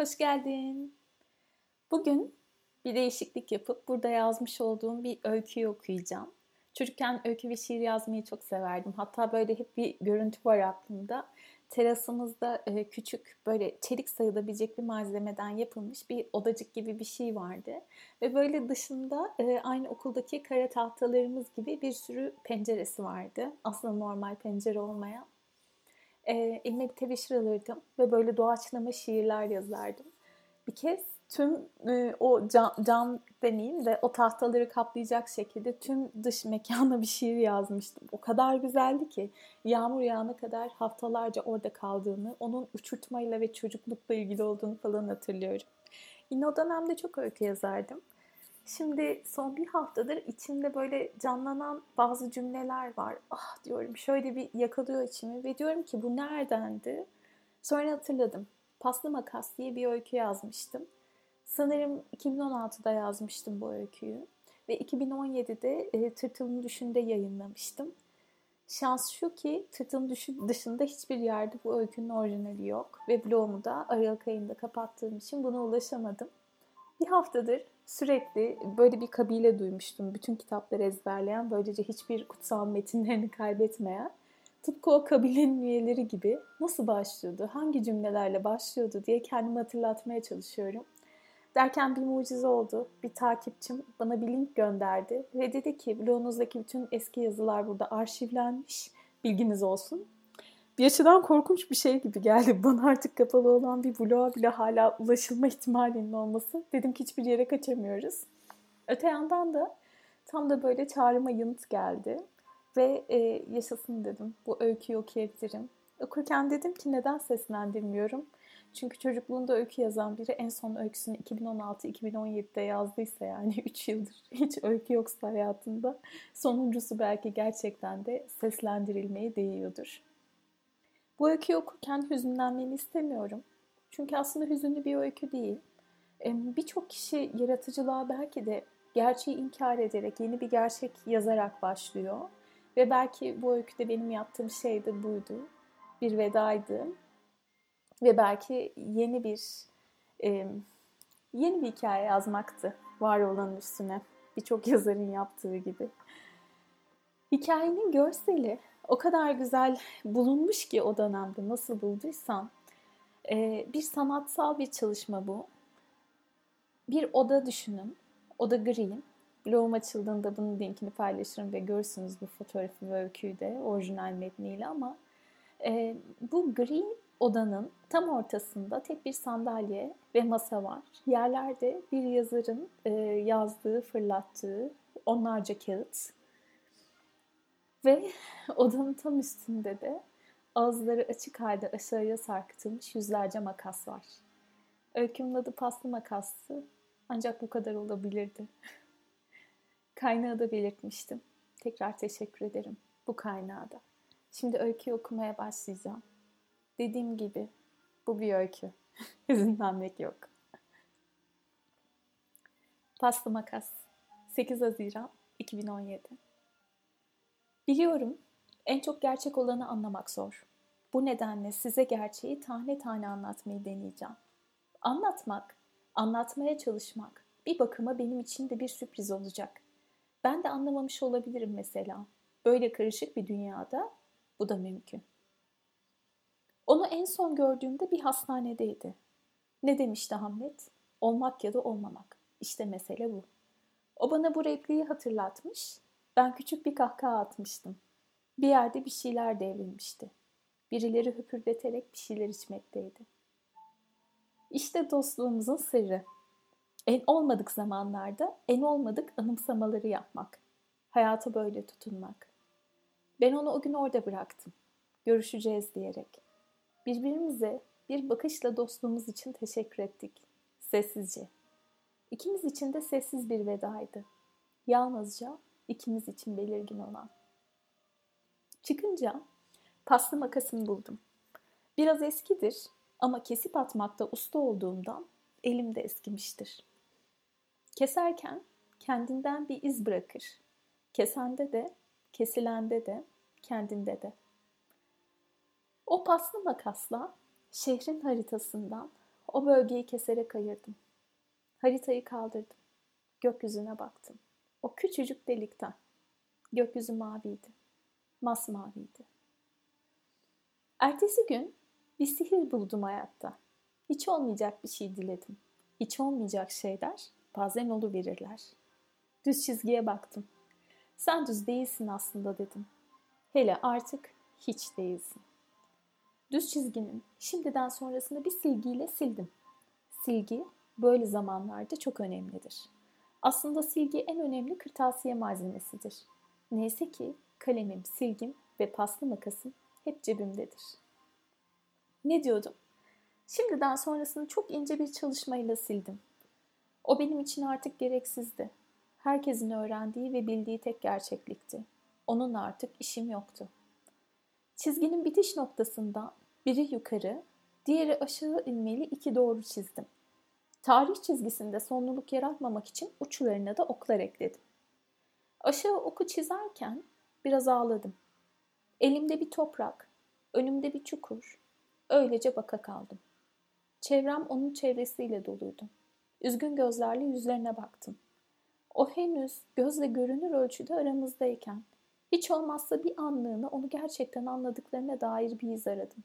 hoş geldin. Bugün bir değişiklik yapıp burada yazmış olduğum bir öyküyü okuyacağım. Çocukken öykü ve şiir yazmayı çok severdim. Hatta böyle hep bir görüntü var aklımda. Terasımızda e, küçük böyle çelik sayılabilecek bir malzemeden yapılmış bir odacık gibi bir şey vardı. Ve böyle dışında e, aynı okuldaki kare tahtalarımız gibi bir sürü penceresi vardı. Aslında normal pencere olmayan e, elime bir tebeşir alırdım ve böyle doğaçlama şiirler yazardım. Bir kez tüm e, o cam, cam demeyeyim de o tahtaları kaplayacak şekilde tüm dış mekana bir şiir yazmıştım. O kadar güzeldi ki yağmur yağana kadar haftalarca orada kaldığını, onun uçurtmayla ve çocuklukla ilgili olduğunu falan hatırlıyorum. Yine o dönemde çok öykü yazardım. Şimdi son bir haftadır içimde böyle canlanan bazı cümleler var. Ah diyorum şöyle bir yakalıyor içimi ve diyorum ki bu neredendi? Sonra hatırladım. Paslı Makas diye bir öykü yazmıştım. Sanırım 2016'da yazmıştım bu öyküyü. Ve 2017'de e, Tırtılın Düşün'de yayınlamıştım. Şans şu ki Tırtılın Düşün dışında hiçbir yerde bu öykünün orijinali yok. Ve blogumu da Aralık ayında kapattığım için buna ulaşamadım. Bir haftadır sürekli böyle bir kabile duymuştum. Bütün kitapları ezberleyen, böylece hiçbir kutsal metinlerini kaybetmeyen. Tıpkı o kabilenin üyeleri gibi nasıl başlıyordu, hangi cümlelerle başlıyordu diye kendimi hatırlatmaya çalışıyorum. Derken bir mucize oldu. Bir takipçim bana bir link gönderdi ve dedi ki blogunuzdaki bütün eski yazılar burada arşivlenmiş. Bilginiz olsun açıdan korkunç bir şey gibi geldi. Bana artık kapalı olan bir bloğa bile hala ulaşılma ihtimalinin olması. Dedim ki hiçbir yere kaçamıyoruz. Öte yandan da tam da böyle çağrıma yanıt geldi. Ve e, yaşasın dedim. Bu öyküyü okuyabilirim. Okurken dedim ki neden seslendirmiyorum? Çünkü çocukluğunda öykü yazan biri en son öyküsünü 2016-2017'de yazdıysa yani 3 yıldır hiç öykü yoksa hayatında sonuncusu belki gerçekten de seslendirilmeye değiyordur. Bu öyküyü okurken hüzünlenmeni istemiyorum. Çünkü aslında hüzünlü bir öykü değil. Birçok kişi yaratıcılığa belki de gerçeği inkar ederek yeni bir gerçek yazarak başlıyor. Ve belki bu öyküde benim yaptığım şey de buydu. Bir vedaydı. Ve belki yeni bir yeni bir hikaye yazmaktı var olanın üstüne. Birçok yazarın yaptığı gibi. Hikayenin görseli o kadar güzel bulunmuş ki o dönemde nasıl bulduysan. Ee, bir sanatsal bir çalışma bu. Bir oda düşünün. Oda gri. Blogum açıldığında bunun linkini paylaşırım ve görürsünüz bu fotoğrafı ve öyküyü de orijinal metniyle ama e, bu gri odanın tam ortasında tek bir sandalye ve masa var. Yerlerde bir yazarın e, yazdığı, fırlattığı onlarca kağıt ve odanın tam üstünde de ağızları açık halde aşağıya sarkıtılmış yüzlerce makas var. Öykümün adı paslı makastı ancak bu kadar olabilirdi. Kaynağı da belirtmiştim. Tekrar teşekkür ederim bu kaynağı da. Şimdi öyküyü okumaya başlayacağım. Dediğim gibi bu bir öykü. Hüzünlenmek yok. Paslı Makas 8 Haziran 2017 Biliyorum, en çok gerçek olanı anlamak zor. Bu nedenle size gerçeği tane tane anlatmayı deneyeceğim. Anlatmak, anlatmaya çalışmak bir bakıma benim için de bir sürpriz olacak. Ben de anlamamış olabilirim mesela. Böyle karışık bir dünyada bu da mümkün. Onu en son gördüğümde bir hastanedeydi. Ne demişti Hamlet? Olmak ya da olmamak. İşte mesele bu. O bana bu repliği hatırlatmış ben küçük bir kahkaha atmıştım. Bir yerde bir şeyler devrilmişti. Birileri höpürdeterek bir şeyler içmekteydi. İşte dostluğumuzun sırrı. En olmadık zamanlarda en olmadık anımsamaları yapmak. Hayata böyle tutunmak. Ben onu o gün orada bıraktım. Görüşeceğiz diyerek. Birbirimize bir bakışla dostluğumuz için teşekkür ettik. Sessizce. İkimiz için de sessiz bir vedaydı. Yalnızca ikimiz için belirgin olan. Çıkınca paslı makasımı buldum. Biraz eskidir ama kesip atmakta usta olduğumdan elimde eskimiştir. Keserken kendinden bir iz bırakır. Kesende de, kesilende de, kendinde de. O paslı makasla şehrin haritasından O bölgeyi keserek ayırdım. Haritayı kaldırdım. Gökyüzüne baktım. O küçücük delikten. Gökyüzü maviydi. Masmaviydi. Ertesi gün bir sihir buldum hayatta. Hiç olmayacak bir şey diledim. Hiç olmayacak şeyler bazen verirler. Düz çizgiye baktım. Sen düz değilsin aslında dedim. Hele artık hiç değilsin. Düz çizginin şimdiden sonrasını bir silgiyle sildim. Silgi böyle zamanlarda çok önemlidir. Aslında silgi en önemli kırtasiye malzemesidir. Neyse ki kalemim, silgim ve paslı makasım hep cebimdedir. Ne diyordum? Şimdiden sonrasını çok ince bir çalışmayla sildim. O benim için artık gereksizdi. Herkesin öğrendiği ve bildiği tek gerçeklikti. Onunla artık işim yoktu. Çizginin bitiş noktasında biri yukarı, diğeri aşağı inmeli iki doğru çizdim. Tarih çizgisinde sonluluk yaratmamak için uçlarına da oklar ekledim. Aşağı oku çizerken biraz ağladım. Elimde bir toprak, önümde bir çukur. Öylece baka kaldım. Çevrem onun çevresiyle doluydu. Üzgün gözlerle yüzlerine baktım. O henüz gözle görünür ölçüde aramızdayken hiç olmazsa bir anlığına onu gerçekten anladıklarına dair bir iz aradım.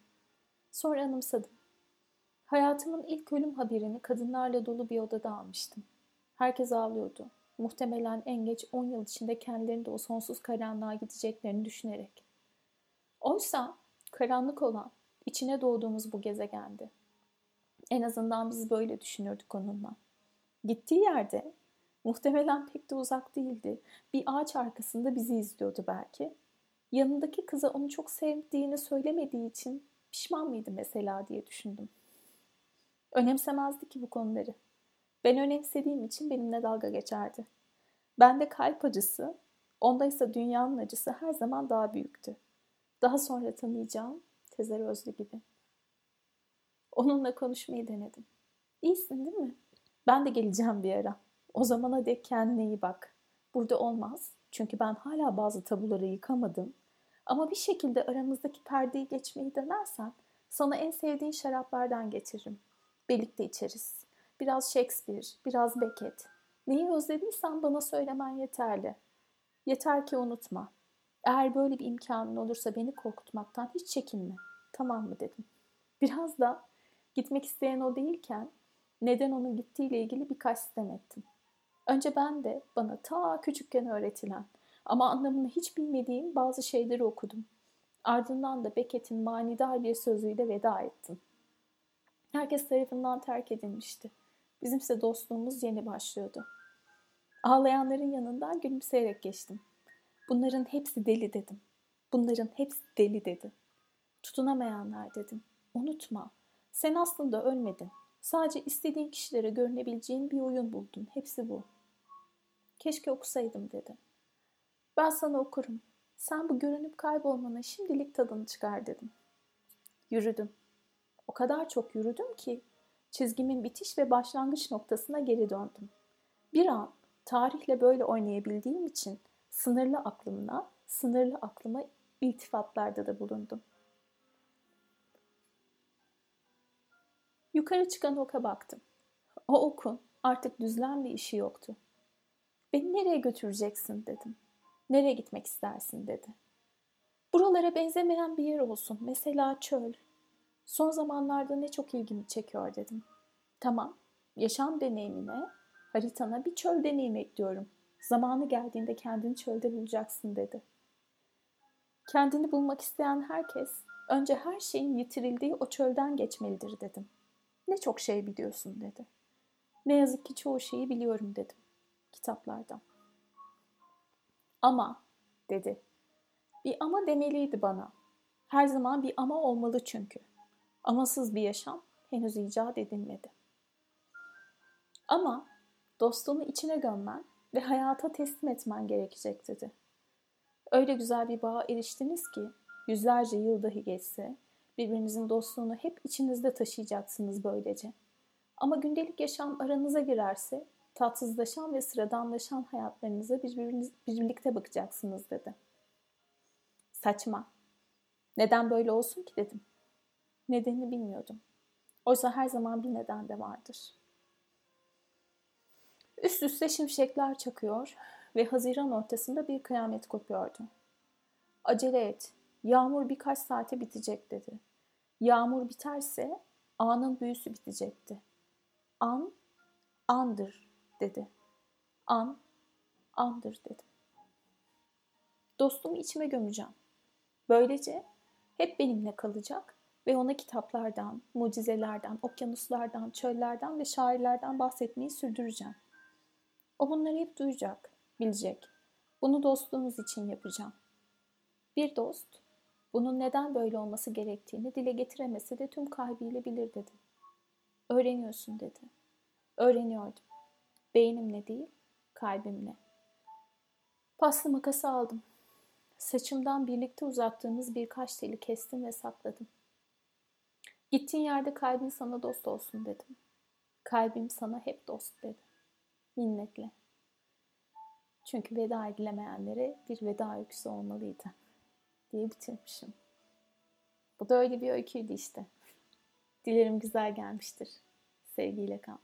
Sonra anımsadım. Hayatımın ilk ölüm haberini kadınlarla dolu bir odada almıştım. Herkes ağlıyordu. Muhtemelen en geç 10 yıl içinde kendilerini de o sonsuz karanlığa gideceklerini düşünerek. Oysa karanlık olan içine doğduğumuz bu gezegendi. En azından biz böyle düşünürdük onunla. Gittiği yerde muhtemelen pek de uzak değildi. Bir ağaç arkasında bizi izliyordu belki. Yanındaki kıza onu çok sevdiğini söylemediği için pişman mıydı mesela diye düşündüm. Önemsemezdi ki bu konuları. Ben önemsediğim için benimle dalga geçerdi. Bende kalp acısı, onda ise dünyanın acısı her zaman daha büyüktü. Daha sonra tanıyacağım Tezer Özlü gibi. Onunla konuşmayı denedim. İyisin değil mi? Ben de geleceğim bir ara. O zamana dek kendine iyi bak. Burada olmaz. Çünkü ben hala bazı tabuları yıkamadım. Ama bir şekilde aramızdaki perdeyi geçmeyi denersen sana en sevdiğin şaraplardan getiririm. Birlikte içeriz. Biraz Shakespeare, biraz Beckett. Neyi özlediysen bana söylemen yeterli. Yeter ki unutma. Eğer böyle bir imkanın olursa beni korkutmaktan hiç çekinme. Tamam mı dedim. Biraz da gitmek isteyen o değilken neden onun gittiğiyle ilgili birkaç sistem ettim. Önce ben de bana ta küçükken öğretilen ama anlamını hiç bilmediğim bazı şeyleri okudum. Ardından da Beckett'in manidar bir sözüyle veda ettim. Herkes tarafından terk edilmişti. Bizimse dostluğumuz yeni başlıyordu. Ağlayanların yanından gülümseyerek geçtim. Bunların hepsi deli dedim. Bunların hepsi deli dedi. Tutunamayanlar dedim. Unutma. Sen aslında ölmedin. Sadece istediğin kişilere görünebileceğin bir oyun buldun. Hepsi bu. Keşke okusaydım dedi. Ben sana okurum. Sen bu görünüp kaybolmanın şimdilik tadını çıkar dedim. Yürüdüm. O kadar çok yürüdüm ki çizgimin bitiş ve başlangıç noktasına geri döndüm. Bir an tarihle böyle oynayabildiğim için sınırlı aklımla, sınırlı aklıma iltifatlarda da bulundum. Yukarı çıkan oka baktım. O okun artık düzlen bir işi yoktu. Beni nereye götüreceksin dedim. Nereye gitmek istersin dedi. Buralara benzemeyen bir yer olsun. Mesela çöl. Son zamanlarda ne çok ilgimi çekiyor dedim. Tamam, yaşam deneyimine, haritana bir çöl deneyimi ekliyorum. Zamanı geldiğinde kendini çölde bulacaksın dedi. Kendini bulmak isteyen herkes önce her şeyin yitirildiği o çölden geçmelidir dedim. Ne çok şey biliyorsun dedi. Ne yazık ki çoğu şeyi biliyorum dedim kitaplardan. Ama dedi. Bir ama demeliydi bana. Her zaman bir ama olmalı çünkü. Amasız bir yaşam henüz icat edilmedi. Ama dostluğunu içine gömmen ve hayata teslim etmen gerekecek dedi. Öyle güzel bir bağa eriştiniz ki yüzlerce yıl dahi geçse birbirinizin dostluğunu hep içinizde taşıyacaksınız böylece. Ama gündelik yaşam aranıza girerse tatsızlaşan ve sıradanlaşan hayatlarınıza birbiriniz, birlikte bakacaksınız dedi. Saçma. Neden böyle olsun ki dedim. Nedenini bilmiyordum. Oysa her zaman bir neden de vardır. Üst üste şimşekler çakıyor ve Haziran ortasında bir kıyamet kopuyordu. Acele et, yağmur birkaç saate bitecek dedi. Yağmur biterse anın büyüsü bitecekti. An, andır dedi. An, andır dedim. Dostumu içime gömeceğim. Böylece hep benimle kalacak ve ona kitaplardan, mucizelerden, okyanuslardan, çöllerden ve şairlerden bahsetmeyi sürdüreceğim. O bunları hep duyacak, bilecek. Bunu dostluğumuz için yapacağım. Bir dost, bunun neden böyle olması gerektiğini dile getiremese de tüm kalbiyle bilir dedi. Öğreniyorsun dedi. Öğreniyordum. Beynimle değil, kalbimle. Paslı makası aldım. Saçımdan birlikte uzattığımız birkaç teli kestim ve sakladım. Gittiğin yerde kalbin sana dost olsun dedim. Kalbim sana hep dost dedi. Minnetle. Çünkü veda edilemeyenlere bir veda öyküsü olmalıydı diye bitirmişim. Bu da öyle bir öyküydü işte. Dilerim güzel gelmiştir. Sevgiyle kal.